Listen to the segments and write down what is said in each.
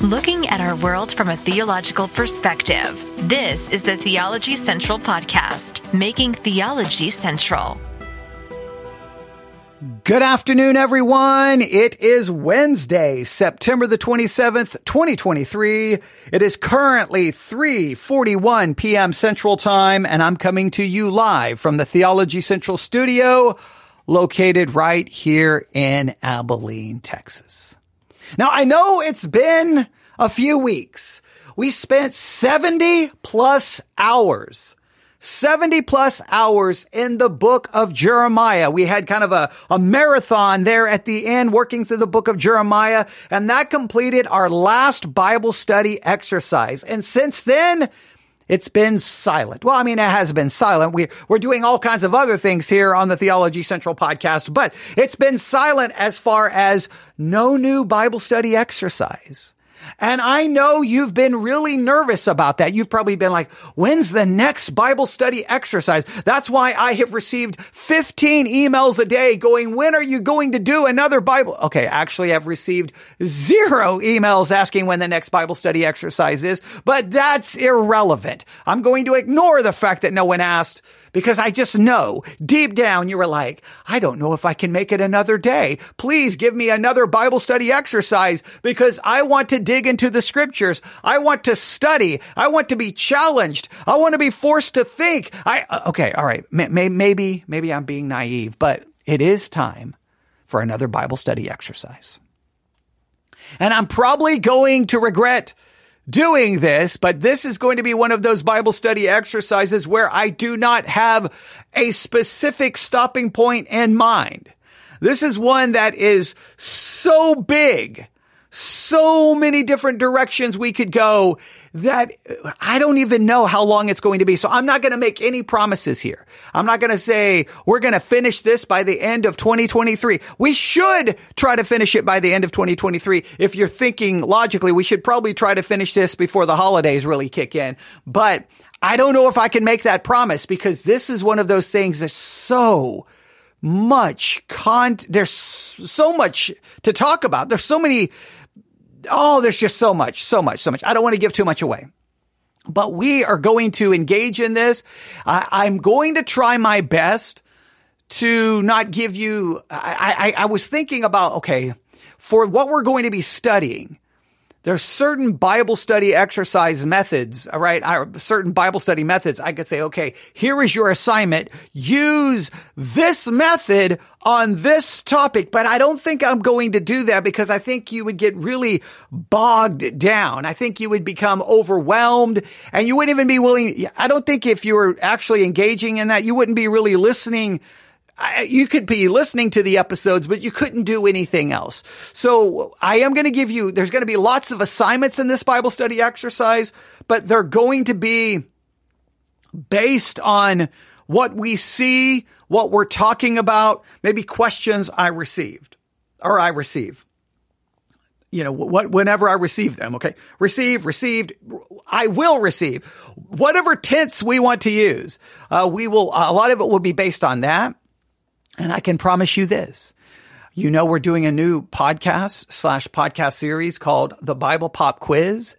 looking at our world from a theological perspective. This is the Theology Central Podcast, making theology central. Good afternoon, everyone. It is Wednesday, September the 27th, 2023. It is currently 3.41 p.m. Central Time, and I'm coming to you live from the Theology Central studio located right here in Abilene, Texas. Now, I know it's been a few weeks. We spent 70 plus hours 70 plus hours in the book of Jeremiah. We had kind of a, a marathon there at the end working through the book of Jeremiah and that completed our last Bible study exercise. And since then, it's been silent. Well, I mean, it has been silent. We, we're doing all kinds of other things here on the Theology Central podcast, but it's been silent as far as no new Bible study exercise. And I know you've been really nervous about that. You've probably been like, when's the next Bible study exercise? That's why I have received 15 emails a day going, when are you going to do another Bible? Okay. Actually, I've received zero emails asking when the next Bible study exercise is, but that's irrelevant. I'm going to ignore the fact that no one asked because I just know deep down you were like, I don't know if I can make it another day. Please give me another Bible study exercise because I want to dig into the scriptures. I want to study. I want to be challenged. I want to be forced to think. I, uh, okay. All right. Maybe, maybe I'm being naive, but it is time for another Bible study exercise. And I'm probably going to regret doing this, but this is going to be one of those Bible study exercises where I do not have a specific stopping point in mind. This is one that is so big, so many different directions we could go that I don't even know how long it's going to be. So I'm not going to make any promises here. I'm not going to say we're going to finish this by the end of 2023. We should try to finish it by the end of 2023. If you're thinking logically, we should probably try to finish this before the holidays really kick in. But I don't know if I can make that promise because this is one of those things that's so much con, there's so much to talk about. There's so many oh, there's just so much, so much, so much. I don't want to give too much away. But we are going to engage in this. I, am going to try my best to not give you, I, I, I was thinking about, okay, for what we're going to be studying, there's certain Bible study exercise methods, all right? Certain Bible study methods. I could say, okay, here is your assignment. Use this method on this topic, but I don't think I'm going to do that because I think you would get really bogged down. I think you would become overwhelmed and you wouldn't even be willing. I don't think if you were actually engaging in that, you wouldn't be really listening you could be listening to the episodes, but you couldn't do anything else. So I am going to give you, there's going to be lots of assignments in this Bible study exercise, but they're going to be based on what we see, what we're talking about, maybe questions I received or I receive. You know, what, whenever I receive them, okay? Receive, received, I will receive. Whatever tense we want to use, uh, we will, a lot of it will be based on that. And I can promise you this. You know, we're doing a new podcast slash podcast series called the Bible Pop Quiz.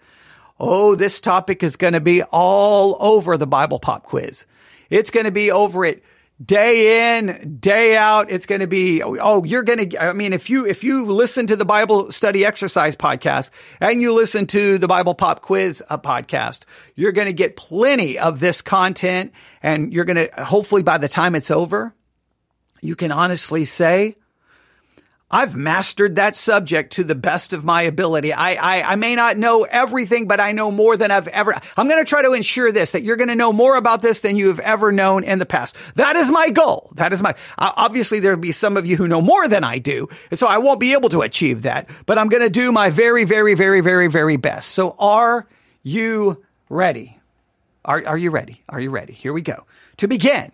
Oh, this topic is going to be all over the Bible Pop Quiz. It's going to be over it day in, day out. It's going to be, oh, you're going to, I mean, if you, if you listen to the Bible study exercise podcast and you listen to the Bible pop quiz uh, podcast, you're going to get plenty of this content and you're going to, hopefully by the time it's over, you can honestly say, I've mastered that subject to the best of my ability. I, I, I may not know everything, but I know more than I've ever. I'm going to try to ensure this, that you're going to know more about this than you have ever known in the past. That is my goal. That is my, obviously there'll be some of you who know more than I do. And so I won't be able to achieve that, but I'm going to do my very, very, very, very, very best. So are you ready? Are, are you ready? Are you ready? Here we go. To begin,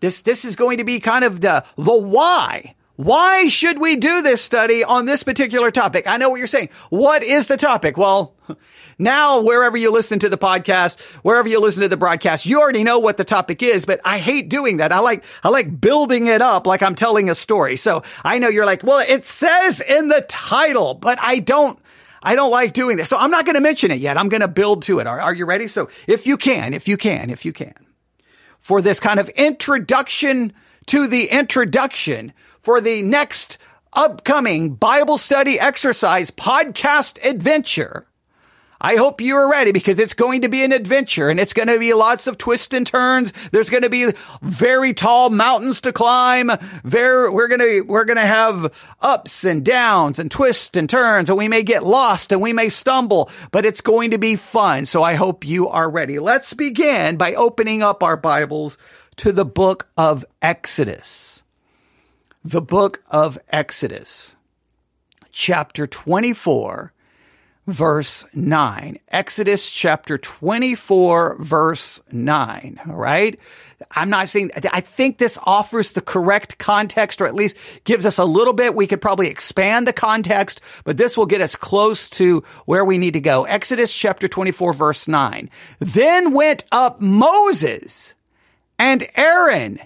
this, this is going to be kind of the, the why. Why should we do this study on this particular topic? I know what you're saying. What is the topic? Well, now wherever you listen to the podcast, wherever you listen to the broadcast, you already know what the topic is, but I hate doing that. I like, I like building it up like I'm telling a story. So I know you're like, well, it says in the title, but I don't, I don't like doing this. So I'm not going to mention it yet. I'm going to build to it. Are, are you ready? So if you can, if you can, if you can, for this kind of introduction to the introduction for the next upcoming Bible study exercise podcast adventure, I hope you are ready because it's going to be an adventure and it's going to be lots of twists and turns. There's going to be very tall mountains to climb. We're going to, we're going to have ups and downs and twists and turns and we may get lost and we may stumble, but it's going to be fun. So I hope you are ready. Let's begin by opening up our Bibles to the book of Exodus. The book of Exodus, chapter 24 verse 9. Exodus chapter 24 verse 9. All right. I'm not saying, I think this offers the correct context or at least gives us a little bit. We could probably expand the context, but this will get us close to where we need to go. Exodus chapter 24 verse 9. Then went up Moses and Aaron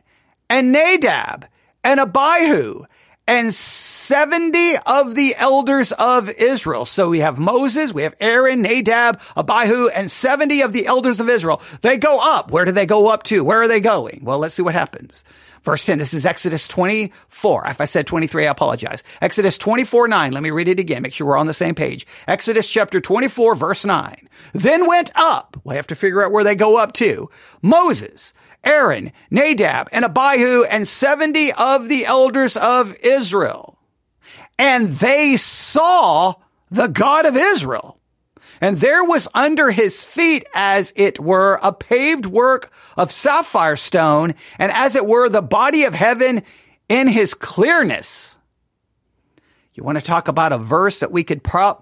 and Nadab and Abihu and 70 of the elders of Israel. So we have Moses, we have Aaron, Nadab, Abihu, and 70 of the elders of Israel. They go up. Where do they go up to? Where are they going? Well, let's see what happens. Verse 10, this is Exodus 24. If I said 23, I apologize. Exodus 24, 9. Let me read it again. Make sure we're on the same page. Exodus chapter 24, verse 9. Then went up. We have to figure out where they go up to. Moses, Aaron, Nadab, and Abihu, and 70 of the elders of Israel. And they saw the God of Israel. And there was under his feet, as it were, a paved work of sapphire stone, and as it were, the body of heaven in his clearness. You want to talk about a verse that we could pro-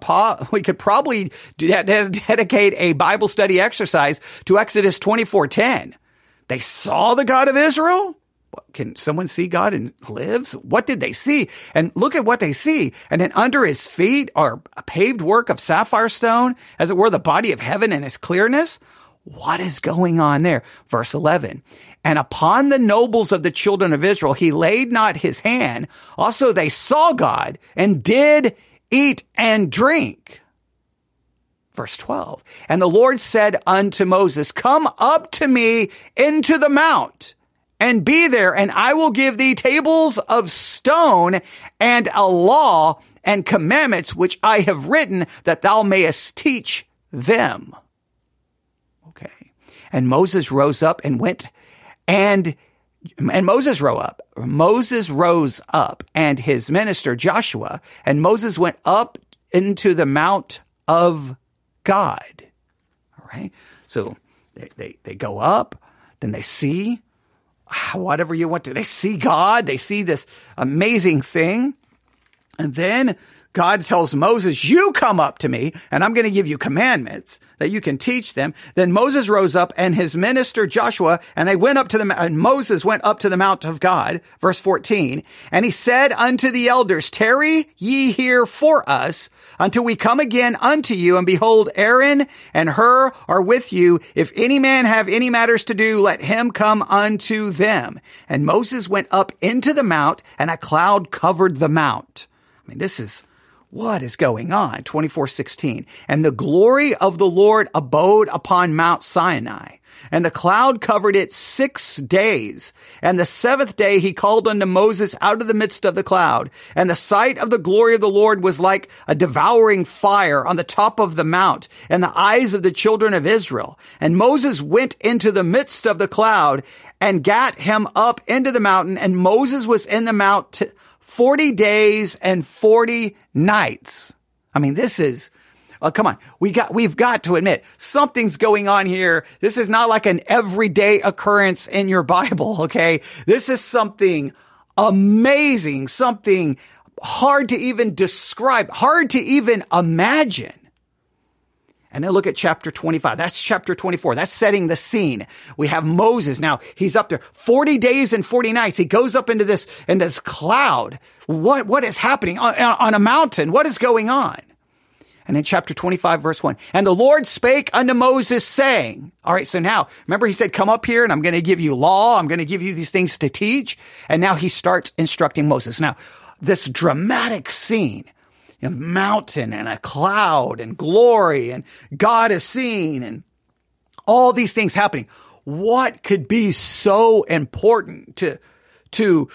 we could probably de- dedicate a Bible study exercise to Exodus 24:10. They saw the God of Israel. Can someone see God and lives? What did they see? And look at what they see. And then under his feet are a paved work of sapphire stone, as it were the body of heaven and his clearness. What is going on there? Verse 11. And upon the nobles of the children of Israel, he laid not his hand. Also they saw God and did eat and drink. Verse 12. And the Lord said unto Moses, Come up to me into the mount and be there, and I will give thee tables of stone and a law and commandments which I have written that thou mayest teach them. Okay. And Moses rose up and went and and Moses rose up. Moses rose up and his minister Joshua and Moses went up into the mount of God. All right. So they, they, they go up, then they see ah, whatever you want to, they see God, they see this amazing thing. And then God tells Moses, you come up to me and I'm going to give you commandments that you can teach them. Then Moses rose up and his minister Joshua and they went up to the, and Moses went up to the mount of God, verse 14. And he said unto the elders, tarry ye here for us until we come again unto you. And behold, Aaron and Hur are with you. If any man have any matters to do, let him come unto them. And Moses went up into the mount and a cloud covered the mount. I mean, this is, what is going on? 2416. And the glory of the Lord abode upon Mount Sinai. And the cloud covered it six days. And the seventh day he called unto Moses out of the midst of the cloud. And the sight of the glory of the Lord was like a devouring fire on the top of the mount and the eyes of the children of Israel. And Moses went into the midst of the cloud and gat him up into the mountain. And Moses was in the mount 40 days and 40 nights. I mean, this is, oh, come on. We got, we've got to admit something's going on here. This is not like an everyday occurrence in your Bible. Okay. This is something amazing, something hard to even describe, hard to even imagine. And then look at chapter 25. That's chapter 24. That's setting the scene. We have Moses. Now he's up there 40 days and 40 nights. He goes up into this, into this cloud. What, what is happening on, on a mountain? What is going on? And in chapter 25, verse 1, and the Lord spake unto Moses saying, all right, so now, remember he said, come up here and I'm going to give you law. I'm going to give you these things to teach. And now he starts instructing Moses. Now, this dramatic scene a mountain and a cloud and glory and God is seen and all these things happening. What could be so important to, to,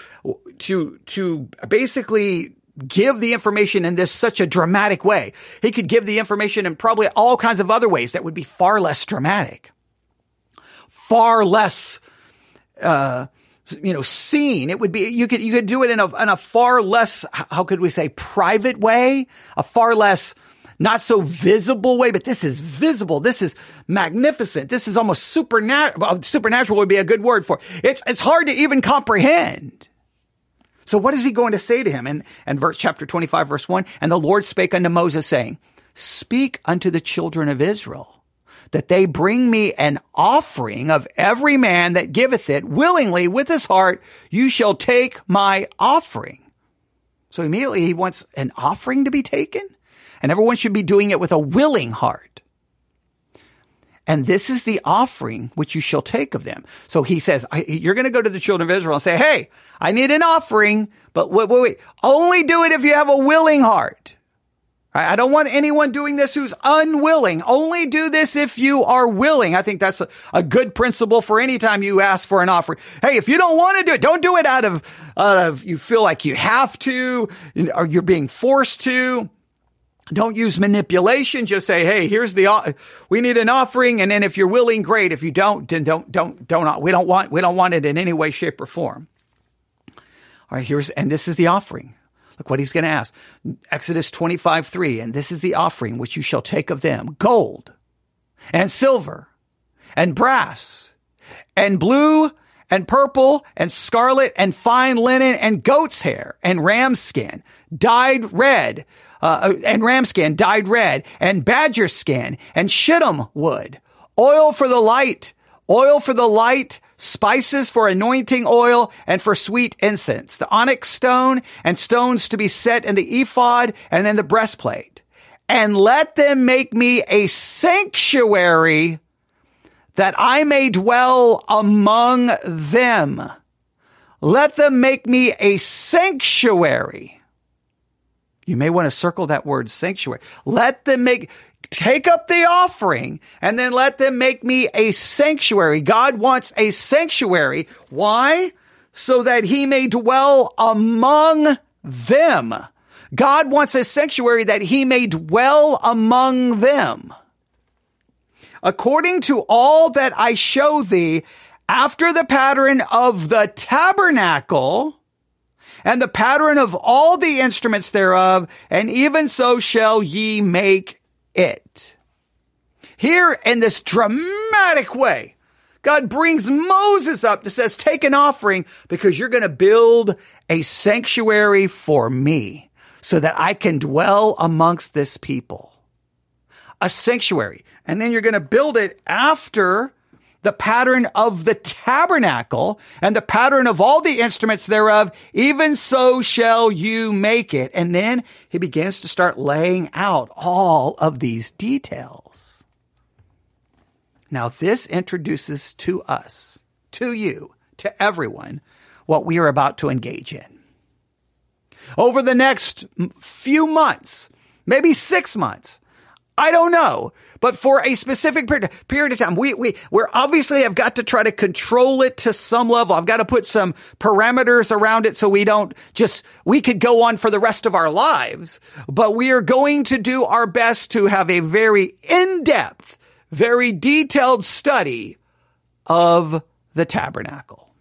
to, to basically give the information in this such a dramatic way? He could give the information in probably all kinds of other ways that would be far less dramatic, far less, uh, you know, seen. It would be, you could, you could do it in a, in a far less, how could we say, private way, a far less, not so visible way, but this is visible. This is magnificent. This is almost supernatural. Supernatural would be a good word for it. It's, it's hard to even comprehend. So what is he going to say to him? And, and verse chapter 25, verse 1, and the Lord spake unto Moses saying, speak unto the children of Israel that they bring me an offering of every man that giveth it willingly with his heart. You shall take my offering. So immediately he wants an offering to be taken and everyone should be doing it with a willing heart. And this is the offering which you shall take of them. So he says, you're going to go to the children of Israel and say, Hey, I need an offering, but wait, wait, wait. Only do it if you have a willing heart. I don't want anyone doing this who's unwilling. Only do this if you are willing. I think that's a, a, good principle for any time you ask for an offering. Hey, if you don't want to do it, don't do it out of, out of you feel like you have to or you're being forced to. Don't use manipulation. Just say, Hey, here's the, we need an offering. And then if you're willing, great. If you don't, then don't, don't, don't, we don't want, we don't want it in any way, shape or form. All right. Here's, and this is the offering. Look what he's going to ask. Exodus 25, 3. And this is the offering which you shall take of them gold and silver and brass and blue and purple and scarlet and fine linen and goat's hair and ram skin dyed red uh, and ram skin dyed red and badger skin and shittim wood, oil for the light, oil for the light, spices for anointing oil and for sweet incense, the onyx stone and stones to be set in the ephod and in the breastplate. And let them make me a sanctuary that I may dwell among them. Let them make me a sanctuary. You may want to circle that word sanctuary. Let them make, take up the offering and then let them make me a sanctuary. God wants a sanctuary. Why? So that he may dwell among them. God wants a sanctuary that he may dwell among them. According to all that I show thee, after the pattern of the tabernacle, and the pattern of all the instruments thereof, and even so shall ye make it. Here in this dramatic way, God brings Moses up to says, take an offering because you're going to build a sanctuary for me so that I can dwell amongst this people. A sanctuary. And then you're going to build it after the pattern of the tabernacle and the pattern of all the instruments thereof, even so shall you make it. And then he begins to start laying out all of these details. Now this introduces to us, to you, to everyone, what we are about to engage in. Over the next few months, maybe six months, I don't know but for a specific period, of time. We, we, we're obviously have got to try to control it to some level. I've got to put some parameters around it so we don't just, we could go on for the rest of our lives, but we are going to do our best to have a very in-depth, very detailed study of the tabernacle.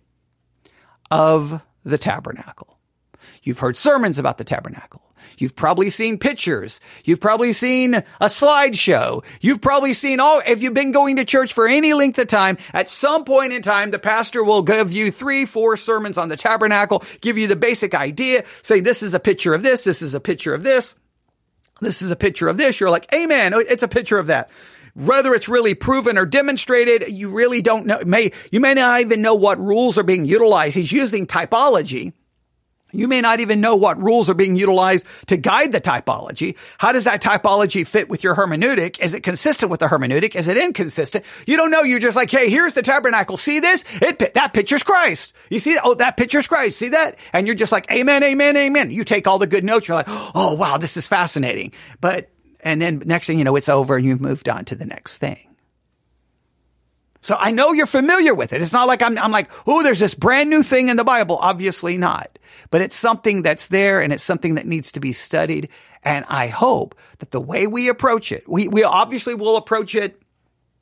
Of the tabernacle. You've heard sermons about the tabernacle. You've probably seen pictures. You've probably seen a slideshow. You've probably seen all, if you've been going to church for any length of time, at some point in time, the pastor will give you three, four sermons on the tabernacle, give you the basic idea, say, this is a picture of this, this is a picture of this, this is a picture of this. You're like, amen, oh, it's a picture of that whether it's really proven or demonstrated, you really don't know. May, you may not even know what rules are being utilized. He's using typology You may not even know what rules are being utilized to guide the typology. How does that typology fit with your hermeneutic? Is it consistent with the hermeneutic? Is it inconsistent? You don't know. You're just like, hey, here's the tabernacle. See this? It that picture's Christ. You see? Oh, that picture's Christ. See that? And you're just like, amen, amen, amen. You take all the good notes. You're like, oh wow, this is fascinating. But and then next thing you know, it's over and you've moved on to the next thing. So I know you're familiar with it. It's not like I'm, I'm like, oh, there's this brand new thing in the Bible. Obviously not. But it's something that's there and it's something that needs to be studied. And I hope that the way we approach it, we, we obviously will approach it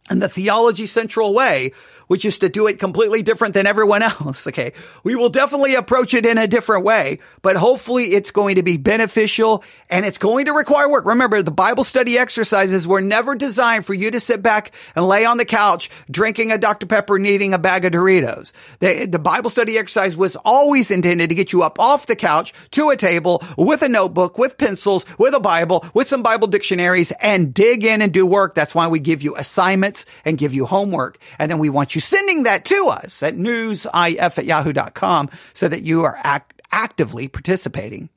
in the theology central way, which is to do it completely different than everyone else. Okay. We will definitely approach it in a different way, but hopefully it's going to be beneficial and it's going to require work. Remember, the Bible study exercises were never designed for you to sit back and lay on the couch drinking a Dr. Pepper and eating a bag of Doritos. The, the Bible study exercise was always intended to get you up off the couch to a table with a notebook, with pencils, with a Bible, with some Bible dictionaries and dig in and do work. That's why we give you assignments and give you homework. And then we want you you sending that to us at newsif at yahoo.com so that you are act- actively participating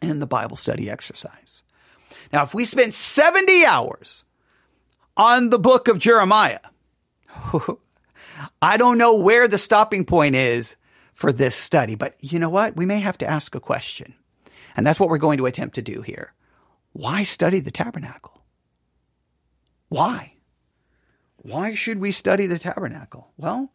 in the Bible study exercise. Now, if we spend 70 hours on the book of Jeremiah, I don't know where the stopping point is for this study, but you know what? We may have to ask a question. And that's what we're going to attempt to do here. Why study the tabernacle? Why? Why should we study the tabernacle? Well,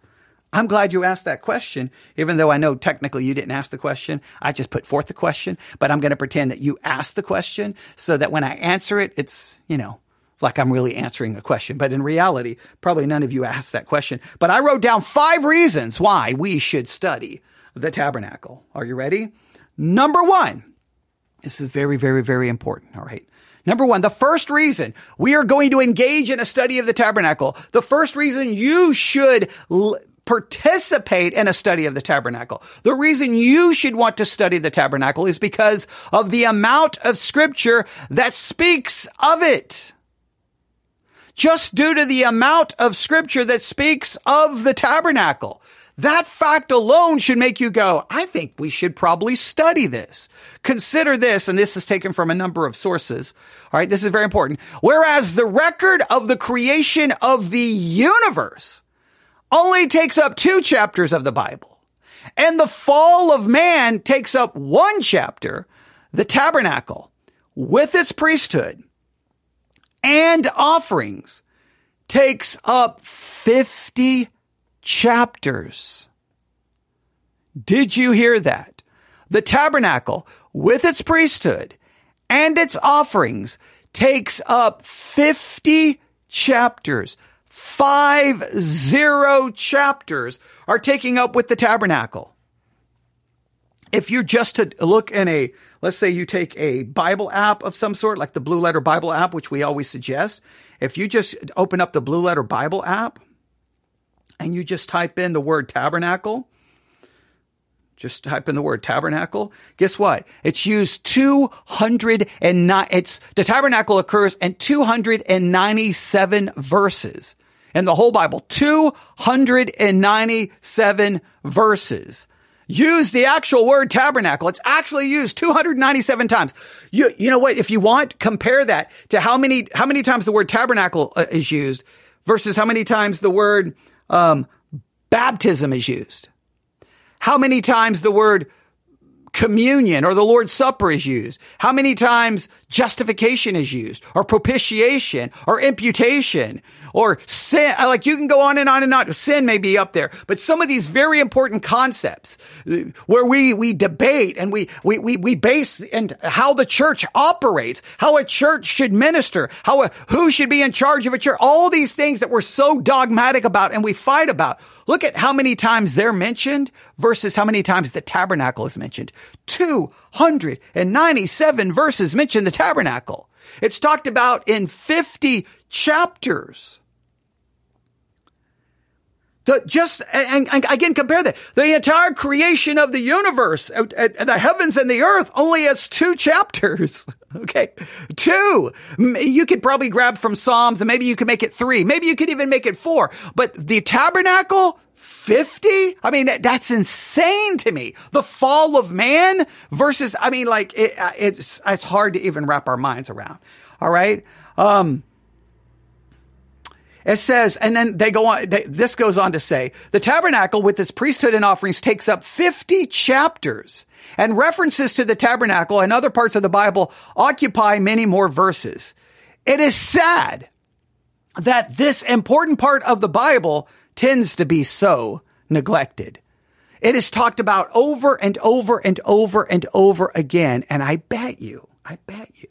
I'm glad you asked that question, even though I know technically you didn't ask the question. I just put forth the question, but I'm going to pretend that you asked the question so that when I answer it, it's, you know, like I'm really answering a question. But in reality, probably none of you asked that question. But I wrote down five reasons why we should study the tabernacle. Are you ready? Number one. This is very, very, very important. All right. Number one, the first reason we are going to engage in a study of the tabernacle, the first reason you should l- participate in a study of the tabernacle. The reason you should want to study the tabernacle is because of the amount of scripture that speaks of it. Just due to the amount of scripture that speaks of the tabernacle. That fact alone should make you go, I think we should probably study this. Consider this, and this is taken from a number of sources. All right, this is very important. Whereas the record of the creation of the universe only takes up two chapters of the Bible, and the fall of man takes up one chapter, the tabernacle, with its priesthood and offerings, takes up 50 chapters. Did you hear that? The tabernacle with its priesthood and its offerings takes up 50 chapters. Five zero chapters are taking up with the tabernacle. If you just to look in a, let's say you take a Bible app of some sort, like the Blue Letter Bible app, which we always suggest. If you just open up the Blue Letter Bible app and you just type in the word tabernacle, just type in the word tabernacle. Guess what? It's used 209. It's the tabernacle occurs in 297 verses in the whole Bible. 297 verses. Use the actual word tabernacle. It's actually used 297 times. You, you know what? If you want, compare that to how many, how many times the word tabernacle uh, is used versus how many times the word um, baptism is used, how many times the word communion or the Lord's Supper is used, how many times justification is used, or propitiation, or imputation, or sin. Uh, like you can go on and on and on. Sin may be up there, but some of these very important concepts uh, where we, we debate and we, we, we, we base and how the church operates, how a church should minister, how a, who should be in charge of a church, all these things that we're so dogmatic about and we fight about. Look at how many times they're mentioned versus how many times the tabernacle is mentioned. 297 verses mention the tabernacle. It's talked about in 50 chapters. The, just, and, and again, compare that. The entire creation of the universe, uh, uh, the heavens and the earth only has two chapters. Okay. Two. You could probably grab from Psalms and maybe you could make it three. Maybe you could even make it four. But the tabernacle, 50? I mean, that's insane to me. The fall of man versus, I mean, like, it, uh, it's, it's hard to even wrap our minds around. All right. Um, it says, and then they go on, they, this goes on to say, the tabernacle with its priesthood and offerings takes up 50 chapters and references to the tabernacle and other parts of the Bible occupy many more verses. It is sad that this important part of the Bible tends to be so neglected. It is talked about over and over and over and over again. And I bet you, I bet you,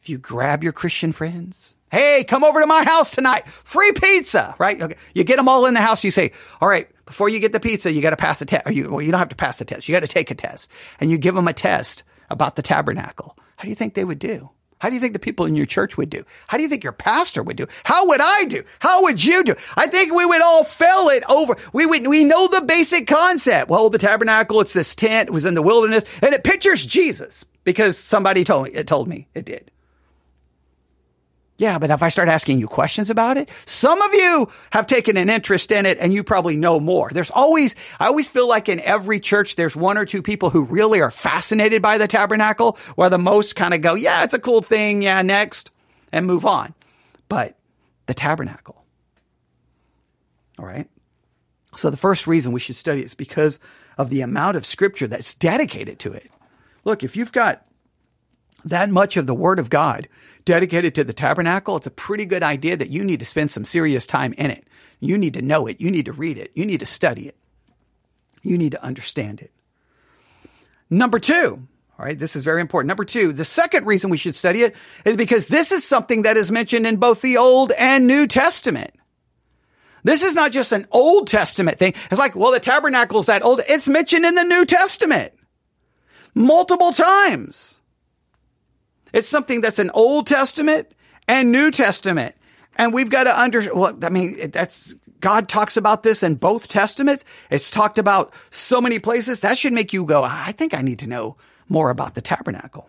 if you grab your Christian friends, hey, come over to my house tonight, free pizza, right? Okay. You get them all in the house. You say, all right, before you get the pizza, you got to pass the test. You, well, you don't have to pass the test. You got to take a test and you give them a test about the tabernacle. How do you think they would do? How do you think the people in your church would do? How do you think your pastor would do? How would I do? How would you do? I think we would all fail it over. We would, we know the basic concept. Well, the tabernacle, it's this tent, it was in the wilderness, and it pictures Jesus because somebody told me, it told me it did. Yeah, but if I start asking you questions about it, some of you have taken an interest in it and you probably know more. There's always, I always feel like in every church, there's one or two people who really are fascinated by the tabernacle, where the most kind of go, yeah, it's a cool thing. Yeah, next and move on. But the tabernacle. All right. So the first reason we should study it is because of the amount of scripture that's dedicated to it. Look, if you've got that much of the word of God, dedicated to the tabernacle, it's a pretty good idea that you need to spend some serious time in it. You need to know it. You need to read it. You need to study it. You need to understand it. Number two, all right, this is very important. Number two, the second reason we should study it is because this is something that is mentioned in both the Old and New Testament. This is not just an Old Testament thing. It's like, well, the tabernacle is that old. It's mentioned in the New Testament multiple times. It's something that's an Old Testament and New Testament. And we've got to under, well, I mean, that's, God talks about this in both testaments. It's talked about so many places. That should make you go, I think I need to know more about the tabernacle.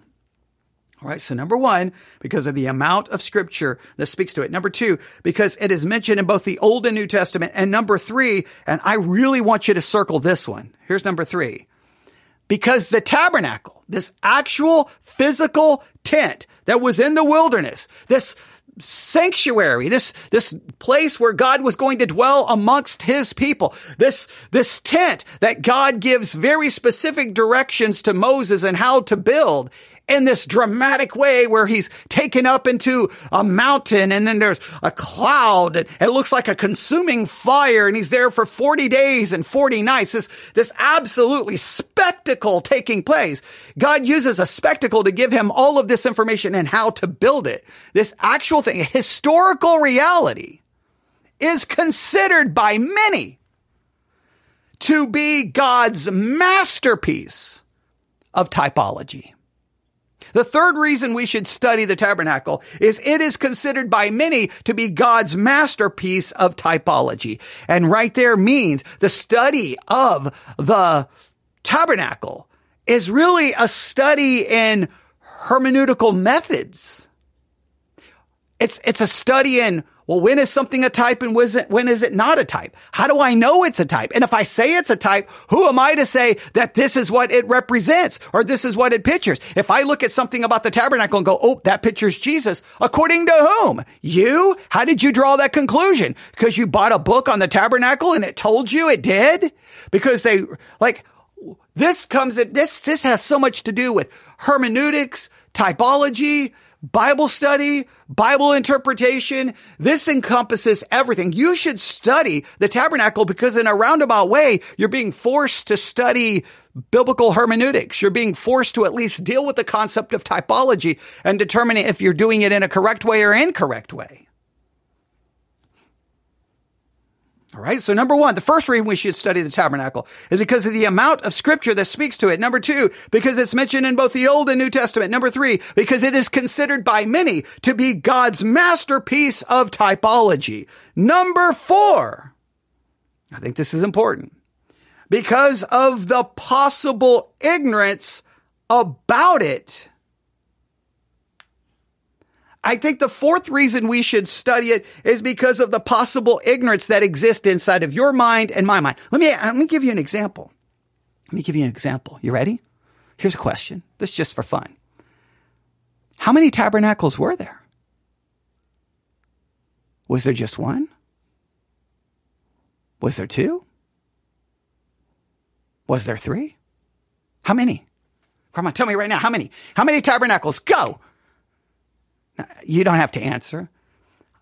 All right. So number one, because of the amount of scripture that speaks to it. Number two, because it is mentioned in both the Old and New Testament. And number three, and I really want you to circle this one. Here's number three. Because the tabernacle, this actual physical tent that was in the wilderness, this sanctuary, this, this place where God was going to dwell amongst his people, this, this tent that God gives very specific directions to Moses and how to build in this dramatic way where he's taken up into a mountain and then there's a cloud and it looks like a consuming fire and he's there for 40 days and 40 nights. This, this absolutely spectacle taking place. God uses a spectacle to give him all of this information and how to build it. This actual thing, historical reality is considered by many to be God's masterpiece of typology. The third reason we should study the tabernacle is it is considered by many to be God's masterpiece of typology. And right there means the study of the tabernacle is really a study in hermeneutical methods. It's, it's a study in well, when is something a type and when is it not a type? How do I know it's a type? And if I say it's a type, who am I to say that this is what it represents or this is what it pictures? If I look at something about the tabernacle and go, oh, that pictures Jesus, according to whom? You? How did you draw that conclusion? Because you bought a book on the tabernacle and it told you it did? Because they, like, this comes, at this, this has so much to do with hermeneutics, typology, Bible study, Bible interpretation. This encompasses everything. You should study the tabernacle because in a roundabout way, you're being forced to study biblical hermeneutics. You're being forced to at least deal with the concept of typology and determining if you're doing it in a correct way or incorrect way. All right. So number one, the first reason we should study the tabernacle is because of the amount of scripture that speaks to it. Number two, because it's mentioned in both the Old and New Testament. Number three, because it is considered by many to be God's masterpiece of typology. Number four, I think this is important because of the possible ignorance about it. I think the fourth reason we should study it is because of the possible ignorance that exists inside of your mind and my mind. Let me, let me give you an example. Let me give you an example. You ready? Here's a question. This is just for fun. How many tabernacles were there? Was there just one? Was there two? Was there three? How many? Come on, tell me right now. How many? How many tabernacles? Go. You don't have to answer.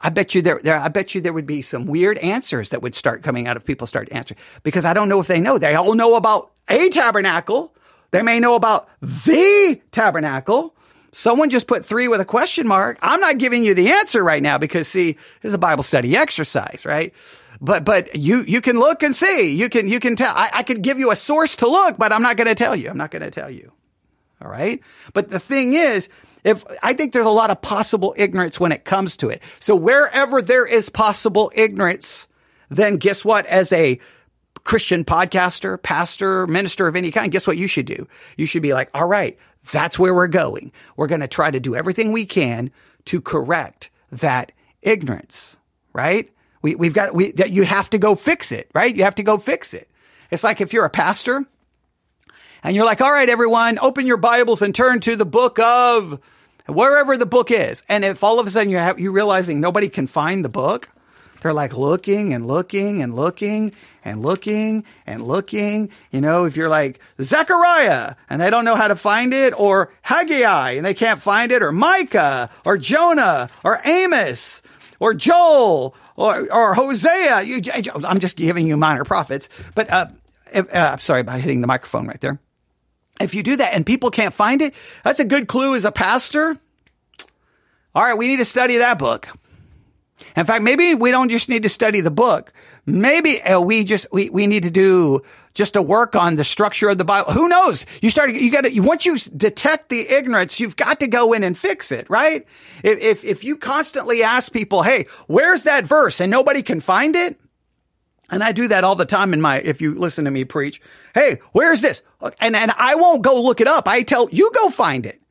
I bet you there, there, I bet you there would be some weird answers that would start coming out if people start answering because I don't know if they know. They all know about a tabernacle. They may know about the tabernacle. Someone just put three with a question mark. I'm not giving you the answer right now because see, this is a Bible study exercise, right? But, but you, you can look and see. You can, you can tell. I, I could give you a source to look, but I'm not going to tell you. I'm not going to tell you. All right. But the thing is, if I think there's a lot of possible ignorance when it comes to it. So wherever there is possible ignorance, then guess what? As a Christian podcaster, pastor, minister of any kind, guess what you should do? You should be like, all right, that's where we're going. We're going to try to do everything we can to correct that ignorance, right? We, we've got, we, that you have to go fix it, right? You have to go fix it. It's like if you're a pastor and you're like, all right, everyone, open your Bibles and turn to the book of wherever the book is. And if all of a sudden you have, you realizing nobody can find the book, they're like looking and looking and looking and looking and looking. You know, if you're like Zechariah and they don't know how to find it or Haggai and they can't find it or Micah or Jonah or Amos or Joel or, or Hosea. You, I'm just giving you minor prophets, but, uh, if, uh, sorry about hitting the microphone right there. If you do that and people can't find it, that's a good clue as a pastor. All right, we need to study that book. In fact, maybe we don't just need to study the book. Maybe uh, we just we, we need to do just to work on the structure of the Bible. Who knows? You start you got to once you detect the ignorance, you've got to go in and fix it, right? If if if you constantly ask people, "Hey, where's that verse?" and nobody can find it, and I do that all the time in my, if you listen to me preach, hey, where's this? And, and I won't go look it up. I tell you go find it.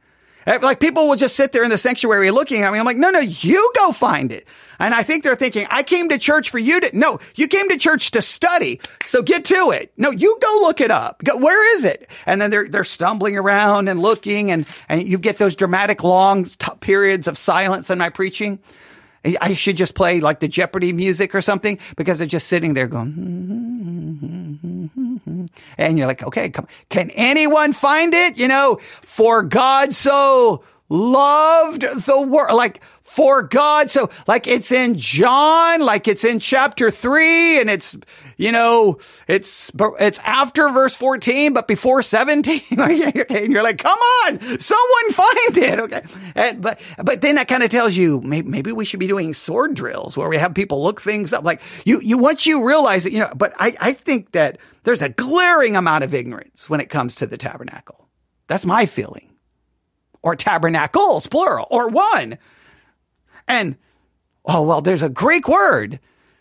Eh, like people will just sit there in the sanctuary looking at me. I'm like, no, no, you go find it. And I think they're thinking, I came to church for you to, no, you came to church to study. So get to it. No, you go look it up. Go, where is it? And then they're, they're stumbling around and looking and, and you get those dramatic long t- periods of silence in my preaching. I should just play like the Jeopardy music or something because they're just sitting there going, and you're like, okay, come, can anyone find it? You know, for God so loved the world, like for God. So like it's in John, like it's in chapter three and it's, you know, it's, it's after verse 14, but before 17. okay. And you're like, come on, someone find it. Okay. And, but, but then that kind of tells you maybe, maybe we should be doing sword drills where we have people look things up. Like you, you, once you realize it, you know, but I, I think that there's a glaring amount of ignorance when it comes to the tabernacle. That's my feeling. Or tabernacles, plural, or one. And, oh, well, there's a Greek word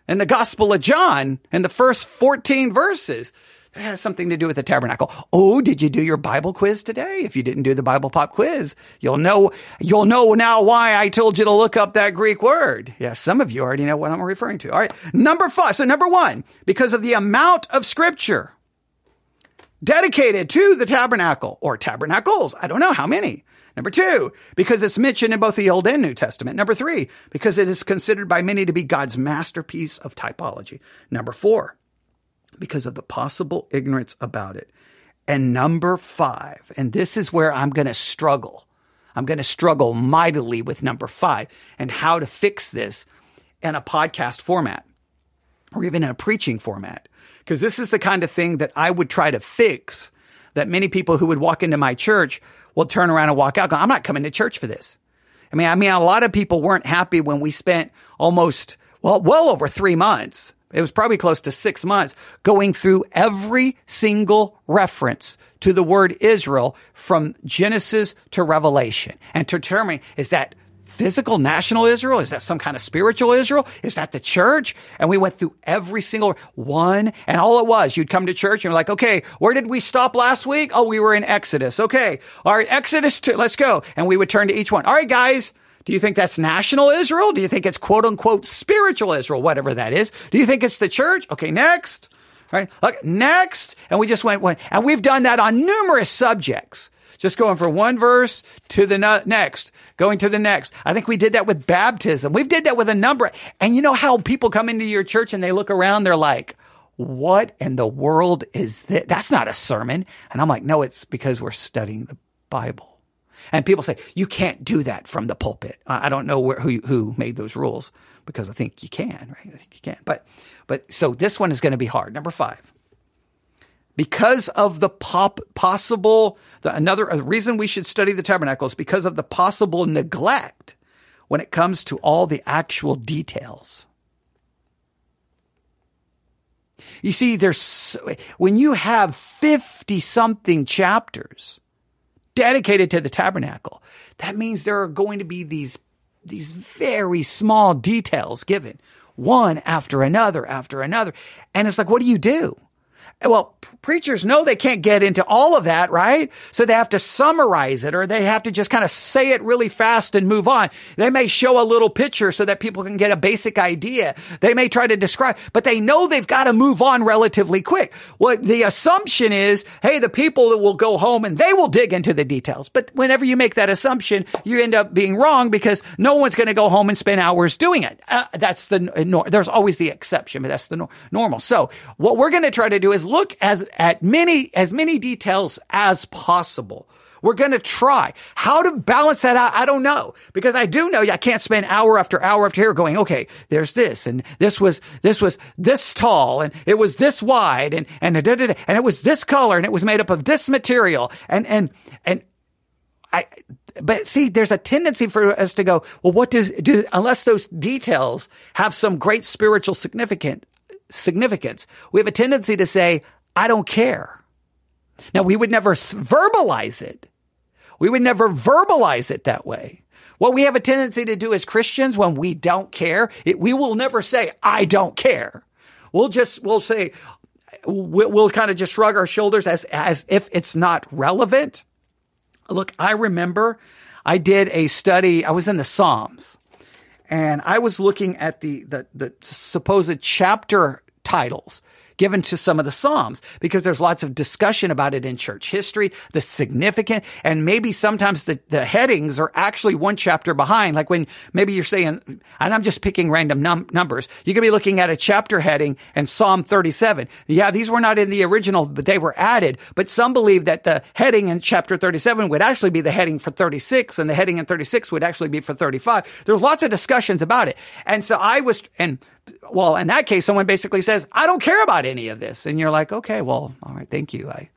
in the Gospel of John in the first 14 verses. That has something to do with the tabernacle. Oh, did you do your Bible quiz today? If you didn't do the Bible pop quiz, you'll know, you'll know now why I told you to look up that Greek word. Yeah, some of you already know what I'm referring to. All right. Number five. So number one, because of the amount of scripture dedicated to the tabernacle or tabernacles. I don't know how many. Number two, because it's mentioned in both the Old and New Testament. Number three, because it is considered by many to be God's masterpiece of typology. Number four, because of the possible ignorance about it. And number five, and this is where I'm going to struggle. I'm going to struggle mightily with number five and how to fix this in a podcast format or even in a preaching format. Because this is the kind of thing that I would try to fix that many people who would walk into my church will turn around and walk out. I'm not coming to church for this. I mean, I mean, a lot of people weren't happy when we spent almost, well, well over three months. It was probably close to six months going through every single reference to the word Israel from Genesis to Revelation and determining is that physical national Israel? Is that some kind of spiritual Israel? Is that the church? And we went through every single one and all it was, you'd come to church and you're like, okay, where did we stop last week? Oh, we were in Exodus. Okay. All right. Exodus two. Let's go. And we would turn to each one. All right, guys. Do you think that's national Israel? Do you think it's quote unquote spiritual Israel? Whatever that is. Do you think it's the church? Okay. Next. All right. Look, next. And we just went, went, and we've done that on numerous subjects. Just going from one verse to the next, going to the next. I think we did that with baptism. We've did that with a number. And you know how people come into your church and they look around, they're like, what in the world is that? That's not a sermon. And I'm like, no, it's because we're studying the Bible. And people say, you can't do that from the pulpit. I don't know where, who, who made those rules because I think you can, right? I think you can. But, but so this one is going to be hard. Number five because of the pop, possible, the, another reason we should study the tabernacle is because of the possible neglect when it comes to all the actual details. You see, there's, when you have 50 something chapters dedicated to the tabernacle, that means there are going to be these, these very small details given one after another after another. And it's like, what do you do? Well, preachers know they can't get into all of that, right? So they have to summarize it or they have to just kind of say it really fast and move on. They may show a little picture so that people can get a basic idea. They may try to describe, but they know they've got to move on relatively quick. Well, the assumption is, hey, the people that will go home and they will dig into the details. But whenever you make that assumption, you end up being wrong because no one's going to go home and spend hours doing it. Uh, that's the, there's always the exception, but that's the no, normal. So what we're going to try to do is look as at many as many details as possible. We're going to try how to balance that out. I don't know because I do know I can't spend hour after hour after hour going, okay, there's this and this was, this was this tall and it was this wide and, and, and it was this color and it was made up of this material and, and, and I, but see, there's a tendency for us to go, well, what does, do, unless those details have some great spiritual significant, significance, we have a tendency to say, I don't care. Now, we would never verbalize it. We would never verbalize it that way. What we have a tendency to do as Christians when we don't care, it, we will never say, I don't care. We'll just, we'll say, we'll, we'll kind of just shrug our shoulders as, as if it's not relevant. Look, I remember I did a study. I was in the Psalms and I was looking at the, the, the supposed chapter titles given to some of the Psalms because there's lots of discussion about it in church history, the significant, and maybe sometimes the, the headings are actually one chapter behind. Like when maybe you're saying, and I'm just picking random num- numbers, you could be looking at a chapter heading and Psalm 37. Yeah, these were not in the original, but they were added. But some believe that the heading in chapter 37 would actually be the heading for 36 and the heading in 36 would actually be for 35. There's lots of discussions about it. And so I was, and well, in that case, someone basically says, I don't care about any of this. And you're like, okay, well, all right, thank you. I,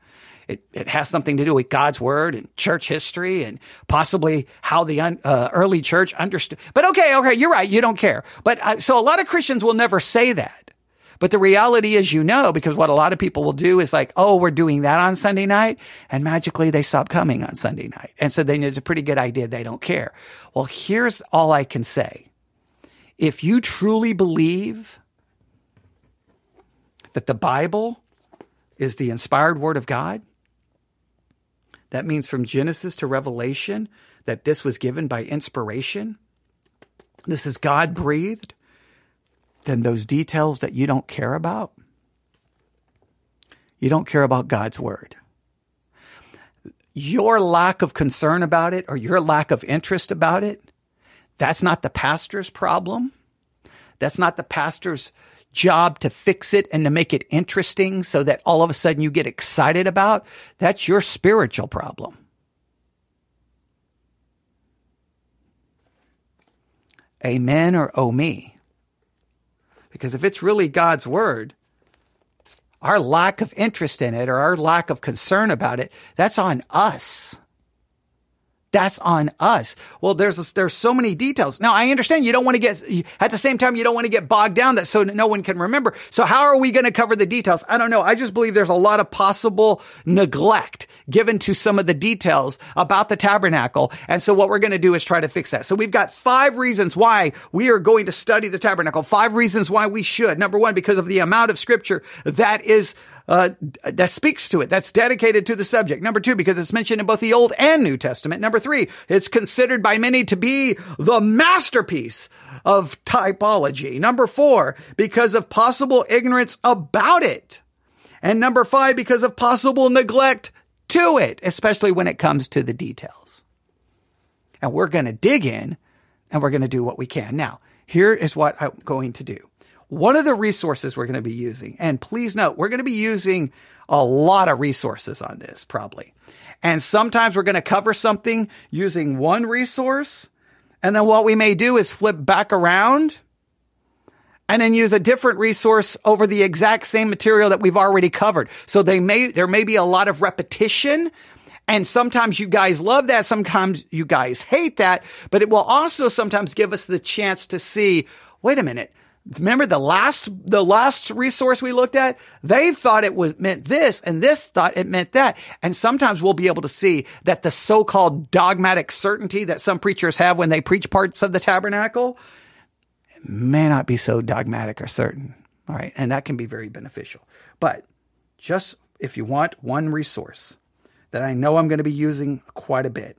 it, it has something to do with God's word and church history and possibly how the un, uh, early church understood. But okay, okay, you're right. You don't care. But uh, so a lot of Christians will never say that. But the reality is, you know, because what a lot of people will do is like, oh, we're doing that on Sunday night. And magically they stop coming on Sunday night. And so then it's a pretty good idea. They don't care. Well, here's all I can say if you truly believe that the Bible is the inspired word of God, that means from Genesis to Revelation that this was given by inspiration, this is God breathed, then those details that you don't care about, you don't care about God's word. Your lack of concern about it or your lack of interest about it that's not the pastor's problem. That's not the pastor's job to fix it and to make it interesting so that all of a sudden you get excited about. That's your spiritual problem. Amen or oh me. Because if it's really God's word, our lack of interest in it or our lack of concern about it, that's on us. That's on us. Well, there's, there's so many details. Now I understand you don't want to get, at the same time, you don't want to get bogged down that so no one can remember. So how are we going to cover the details? I don't know. I just believe there's a lot of possible neglect given to some of the details about the tabernacle. And so what we're going to do is try to fix that. So we've got five reasons why we are going to study the tabernacle. Five reasons why we should. Number one, because of the amount of scripture that is uh, that speaks to it, that's dedicated to the subject. Number two, because it's mentioned in both the Old and New Testament. Number three, it's considered by many to be the masterpiece of typology. Number four, because of possible ignorance about it. And number five, because of possible neglect to it, especially when it comes to the details. And we're going to dig in and we're going to do what we can. Now, here is what I'm going to do. One of the resources we're going to be using, and please note, we're going to be using a lot of resources on this probably. And sometimes we're going to cover something using one resource. And then what we may do is flip back around and then use a different resource over the exact same material that we've already covered. So they may, there may be a lot of repetition. And sometimes you guys love that. Sometimes you guys hate that, but it will also sometimes give us the chance to see, wait a minute. Remember the last, the last resource we looked at? They thought it was meant this and this thought it meant that. And sometimes we'll be able to see that the so-called dogmatic certainty that some preachers have when they preach parts of the tabernacle may not be so dogmatic or certain. All right. And that can be very beneficial. But just if you want one resource that I know I'm going to be using quite a bit,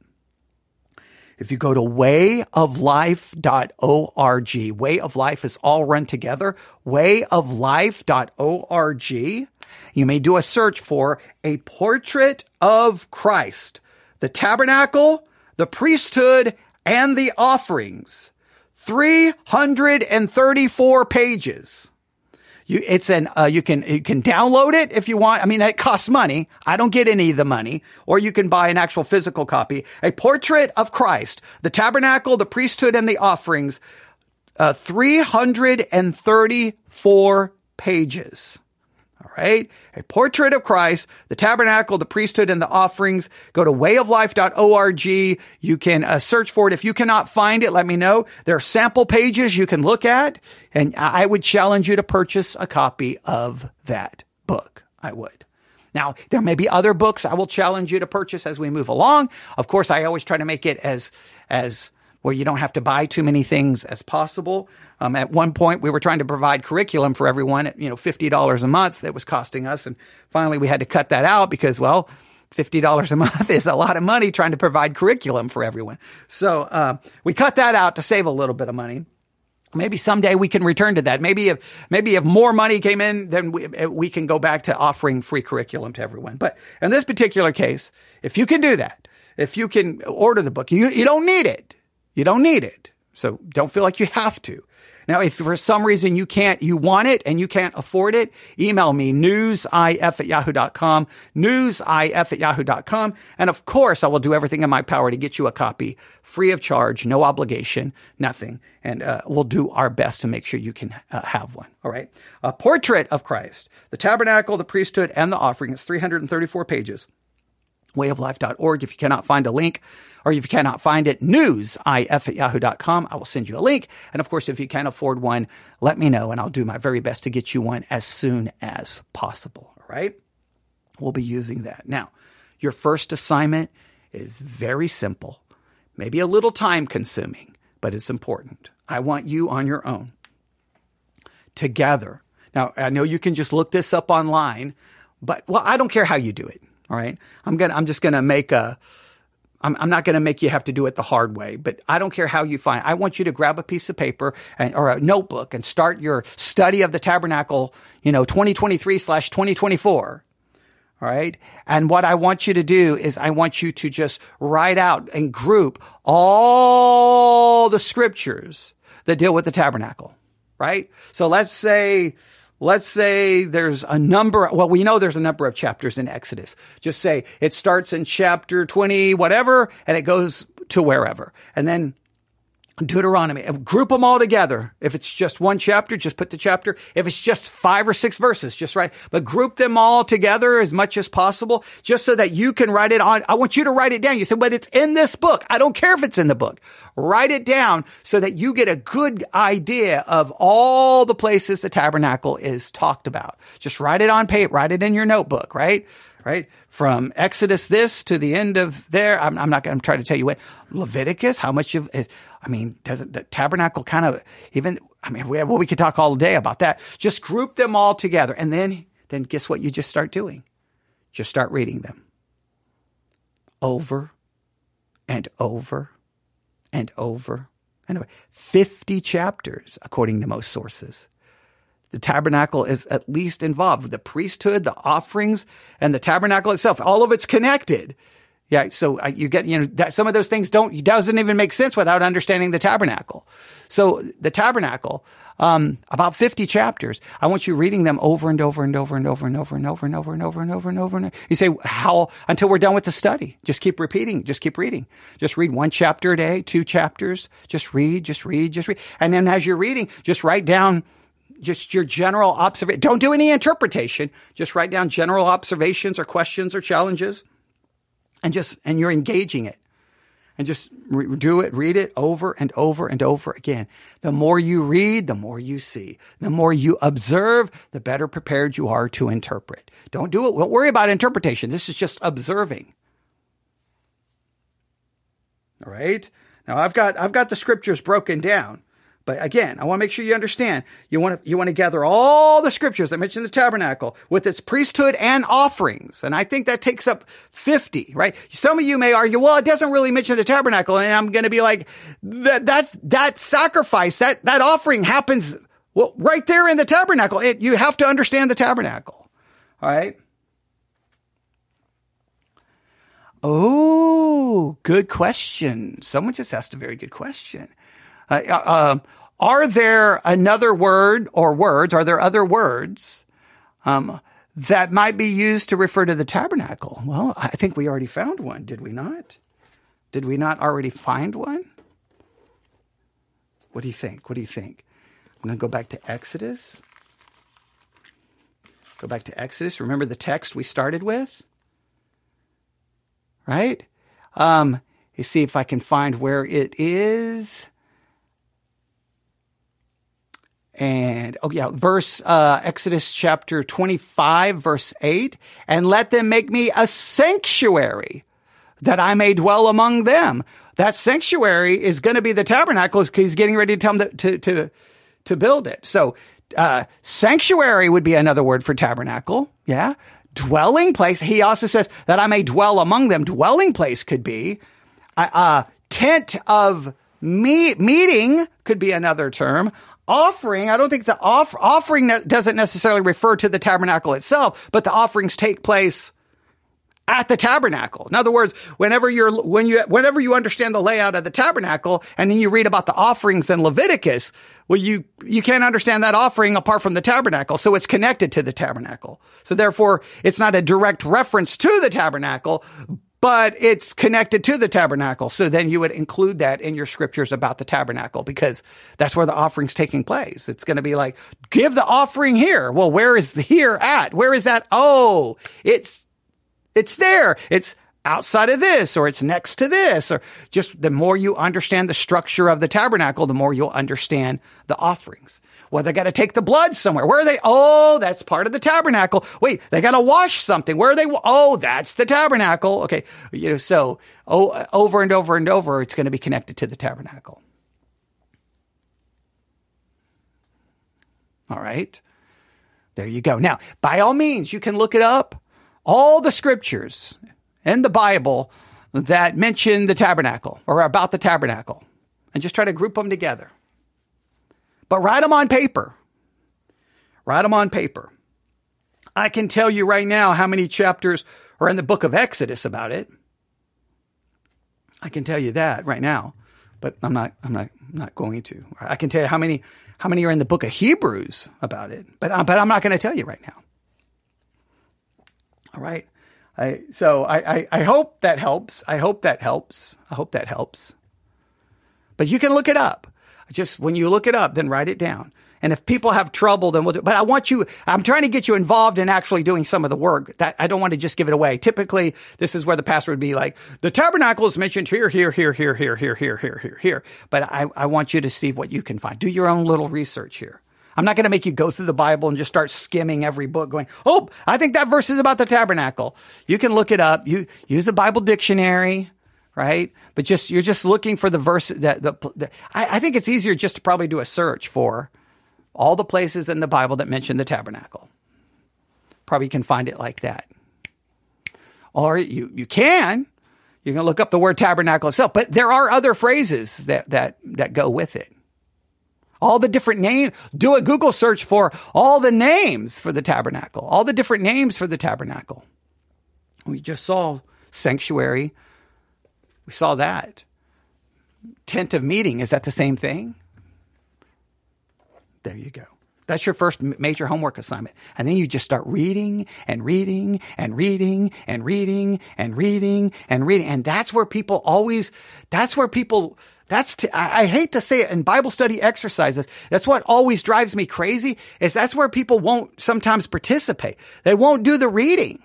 if you go to wayoflife.org, Way of Life is all run together, wayoflife.org, you may do a search for a portrait of Christ, the tabernacle, the priesthood, and the offerings. 334 pages. You, it's an, uh, you can, you can download it if you want. I mean, it costs money. I don't get any of the money. Or you can buy an actual physical copy. A portrait of Christ, the tabernacle, the priesthood, and the offerings. Uh, 334 pages right? A portrait of Christ, the tabernacle, the priesthood, and the offerings. Go to wayoflife.org. You can uh, search for it. If you cannot find it, let me know. There are sample pages you can look at, and I would challenge you to purchase a copy of that book. I would. Now, there may be other books I will challenge you to purchase as we move along. Of course, I always try to make it as, as where you don't have to buy too many things as possible. Um, at one point, we were trying to provide curriculum for everyone at, you know, $50 a month that was costing us. And finally, we had to cut that out because, well, $50 a month is a lot of money trying to provide curriculum for everyone. So, uh, we cut that out to save a little bit of money. Maybe someday we can return to that. Maybe if, maybe if more money came in, then we, we can go back to offering free curriculum to everyone. But in this particular case, if you can do that, if you can order the book, you, you don't need it. You don't need it. So don't feel like you have to. Now, if for some reason you can't, you want it and you can't afford it, email me newsif at yahoo.com, newsif at yahoo.com. And of course, I will do everything in my power to get you a copy free of charge, no obligation, nothing. And uh, we'll do our best to make sure you can uh, have one. All right. A portrait of Christ, the tabernacle, the priesthood, and the offering is 334 pages. Wayoflife.org. If you cannot find a link, or if you cannot find it, newsif at yahoo.com. I will send you a link. And of course, if you can't afford one, let me know and I'll do my very best to get you one as soon as possible. All right. We'll be using that. Now, your first assignment is very simple, maybe a little time consuming, but it's important. I want you on your own together. Now, I know you can just look this up online, but well, I don't care how you do it. All right. I'm going to, I'm just going to make a, I'm, I'm not going to make you have to do it the hard way, but I don't care how you find. I want you to grab a piece of paper and, or a notebook and start your study of the tabernacle, you know, 2023 slash 2024. All right. And what I want you to do is I want you to just write out and group all the scriptures that deal with the tabernacle. Right. So let's say, let's say there's a number, well, we know there's a number of chapters in Exodus. Just say it starts in chapter 20, whatever, and it goes to wherever. And then Deuteronomy. Group them all together. If it's just one chapter, just put the chapter. If it's just five or six verses, just write, but group them all together as much as possible, just so that you can write it on. I want you to write it down. You said, but it's in this book. I don't care if it's in the book. Write it down so that you get a good idea of all the places the tabernacle is talked about. Just write it on paper, write it in your notebook, right? Right? From Exodus this to the end of there. I'm, I'm not going to try to tell you what Leviticus, how much of I mean, doesn't the tabernacle kind of even, I mean, we, well, we could talk all day about that. Just group them all together. And then, then guess what you just start doing? Just start reading them over and over and over and over. 50 chapters, according to most sources. The tabernacle is at least involved. The priesthood, the offerings, and the tabernacle itself, all of it's connected. Yeah, so uh, you get, you know, that some of those things don't, doesn't even make sense without understanding the tabernacle. So the tabernacle, um, about 50 chapters. I want you reading them over and over and over and over and over and over and over and over and over and over and over. You say, how, until we're done with the study. Just keep repeating. Just keep reading. Just read one chapter a day, two chapters. Just read, just read, just read. And then as you're reading, just write down just your general observation. Don't do any interpretation. Just write down general observations or questions or challenges and just, and you're engaging it and just re- do it, read it over and over and over again. The more you read, the more you see. The more you observe, the better prepared you are to interpret. Don't do it. Don't worry about interpretation. This is just observing. All right. Now I've got, I've got the scriptures broken down. But again, I want to make sure you understand. You want to, you want to gather all the scriptures that mention the tabernacle with its priesthood and offerings. And I think that takes up 50, right? Some of you may argue, well, it doesn't really mention the tabernacle. And I'm going to be like, that, that's, that sacrifice, that, that offering happens well, right there in the tabernacle. It, you have to understand the tabernacle. All right. Oh, good question. Someone just asked a very good question. Uh, uh, um, are there another word or words? Are there other words um, that might be used to refer to the tabernacle? Well, I think we already found one, did we not? Did we not already find one? What do you think? What do you think? I'm going to go back to Exodus. Go back to Exodus. Remember the text we started with? Right? Um, you see if I can find where it is. And oh yeah, verse uh, Exodus chapter 25 verse 8, and let them make me a sanctuary that I may dwell among them. That sanctuary is going to be the tabernacle because he's getting ready to tell them to to to build it. So uh, sanctuary would be another word for tabernacle. Yeah. Dwelling place. He also says that I may dwell among them. Dwelling place could be a uh, uh, tent of meet, meeting could be another term offering, I don't think the off, offering doesn't necessarily refer to the tabernacle itself, but the offerings take place at the tabernacle. In other words, whenever you're, when you, whenever you understand the layout of the tabernacle and then you read about the offerings in Leviticus, well, you, you can't understand that offering apart from the tabernacle. So it's connected to the tabernacle. So therefore, it's not a direct reference to the tabernacle, but it's connected to the tabernacle. So then you would include that in your scriptures about the tabernacle because that's where the offering's taking place. It's going to be like, give the offering here. Well, where is the here at? Where is that? Oh, it's, it's there. It's outside of this or it's next to this or just the more you understand the structure of the tabernacle, the more you'll understand the offerings. Well, they got to take the blood somewhere. Where are they? Oh, that's part of the tabernacle. Wait, they got to wash something. Where are they? Oh, that's the tabernacle. Okay. You know, so oh, over and over and over, it's going to be connected to the tabernacle. All right. There you go. Now, by all means, you can look it up. All the scriptures in the Bible that mention the tabernacle or about the tabernacle and just try to group them together but write them on paper. Write them on paper. I can tell you right now how many chapters are in the book of Exodus about it. I can tell you that right now, but I'm not, I'm not, I'm not going to. I can tell you how many, how many are in the book of Hebrews about it, but, but I'm not going to tell you right now. All right. I, so I, I, I hope that helps. I hope that helps. I hope that helps. but you can look it up. Just when you look it up, then write it down. And if people have trouble, then we'll do, but I want you, I'm trying to get you involved in actually doing some of the work that I don't want to just give it away. Typically, this is where the pastor would be like, the tabernacle is mentioned here, here, here, here, here, here, here, here, here, here. But I, I want you to see what you can find. Do your own little research here. I'm not going to make you go through the Bible and just start skimming every book going, Oh, I think that verse is about the tabernacle. You can look it up. You use a Bible dictionary, right? But just, you're just looking for the verse that the, the I, I think it's easier just to probably do a search for all the places in the Bible that mention the tabernacle. Probably can find it like that. Or you, you can. You can look up the word tabernacle itself, but there are other phrases that, that, that go with it. All the different names, do a Google search for all the names for the tabernacle, all the different names for the tabernacle. We just saw sanctuary. We saw that. Tent of meeting, is that the same thing? There you go. That's your first major homework assignment. And then you just start reading and reading and reading and reading and reading and reading. And that's where people always, that's where people, that's, t- I hate to say it in Bible study exercises. That's what always drives me crazy is that's where people won't sometimes participate. They won't do the reading.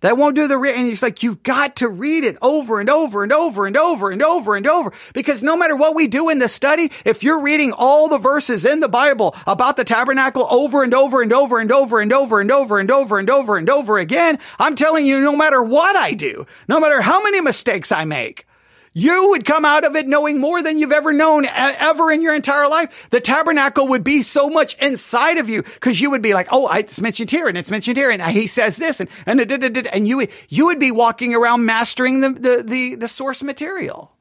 That won't do the read. And it's like, you've got to read it over and over and over and over and over and over. Because no matter what we do in the study, if you're reading all the verses in the Bible about the tabernacle over and over and over and over and over and over and over and over and over again, I'm telling you, no matter what I do, no matter how many mistakes I make, you would come out of it knowing more than you've ever known ever in your entire life. The tabernacle would be so much inside of you because you would be like, oh, it's mentioned here and it's mentioned here and he says this and and and you you would be walking around mastering the the the, the source material.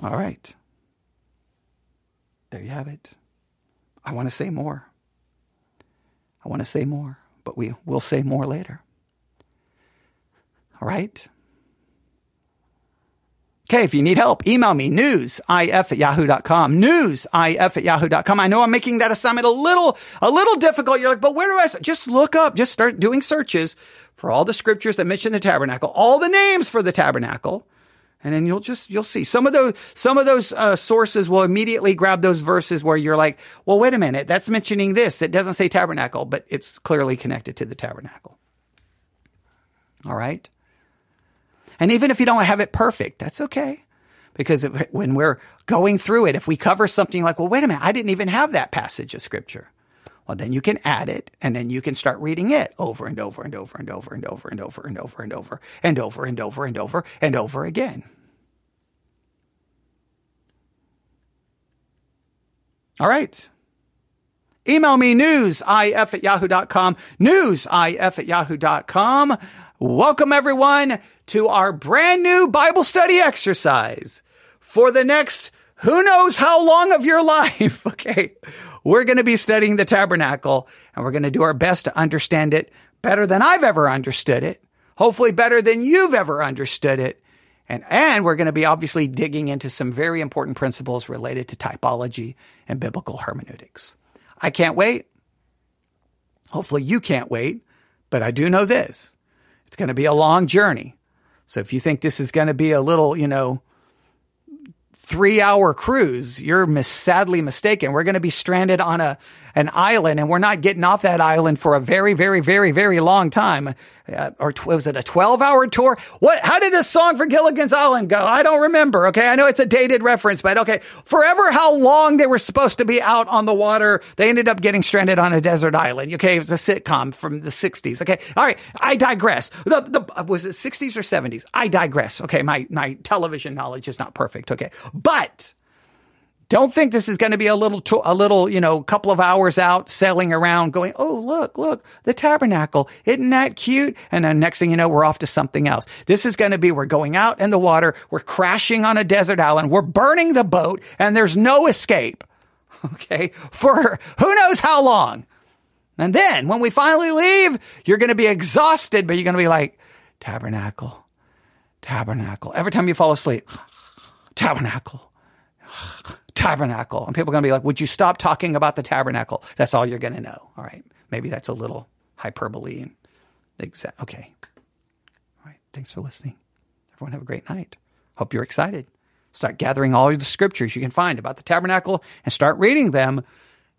All right. There you have it. I want to say more. I want to say more but we will say more later. All right? Okay, if you need help, email me newsif at yahoo.com. Newsif at yahoo.com. I know I'm making that assignment a little, a little difficult. You're like, but where do I, just look up, just start doing searches for all the scriptures that mention the tabernacle, all the names for the tabernacle and then you'll just, you'll see some of those, some of those uh, sources will immediately grab those verses where you're like, well, wait a minute, that's mentioning this. It doesn't say tabernacle, but it's clearly connected to the tabernacle. All right. And even if you don't have it perfect, that's okay. Because if, when we're going through it, if we cover something like, well, wait a minute, I didn't even have that passage of scripture. Well, then you can add it and then you can start reading it over and over and over and over and over and over and over and over and over and over and over and over again. All right. Email me newsif at yahoo.com, newsif at yahoo.com. Welcome everyone to our brand new Bible study exercise for the next who knows how long of your life. Okay. We're going to be studying the tabernacle and we're going to do our best to understand it better than I've ever understood it. Hopefully better than you've ever understood it. And, and we're going to be obviously digging into some very important principles related to typology and biblical hermeneutics. I can't wait. Hopefully you can't wait, but I do know this. It's going to be a long journey. So if you think this is going to be a little, you know, three hour cruise, you're mis- sadly mistaken. We're going to be stranded on a, an island and we're not getting off that island for a very, very, very, very long time. Uh, or tw- was it a 12 hour tour? What, how did this song for Gilligan's Island go? I don't remember. Okay. I know it's a dated reference, but okay. Forever how long they were supposed to be out on the water. They ended up getting stranded on a desert island. Okay. It was a sitcom from the 60s. Okay. All right. I digress. The, the, was it 60s or 70s? I digress. Okay. My, my television knowledge is not perfect. Okay. But, don't think this is going to be a little, to- a little, you know, couple of hours out sailing around going, Oh, look, look, the tabernacle. Isn't that cute? And then next thing you know, we're off to something else. This is going to be, we're going out in the water. We're crashing on a desert island. We're burning the boat and there's no escape. Okay. For who knows how long. And then when we finally leave, you're going to be exhausted, but you're going to be like, tabernacle, tabernacle. Every time you fall asleep, tabernacle tabernacle. And people are going to be like, would you stop talking about the tabernacle? That's all you're going to know. All right. Maybe that's a little hyperbole. Exact. Okay. All right. Thanks for listening. Everyone have a great night. Hope you're excited. Start gathering all the scriptures you can find about the tabernacle and start reading them,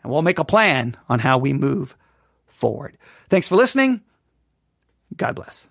and we'll make a plan on how we move forward. Thanks for listening. God bless.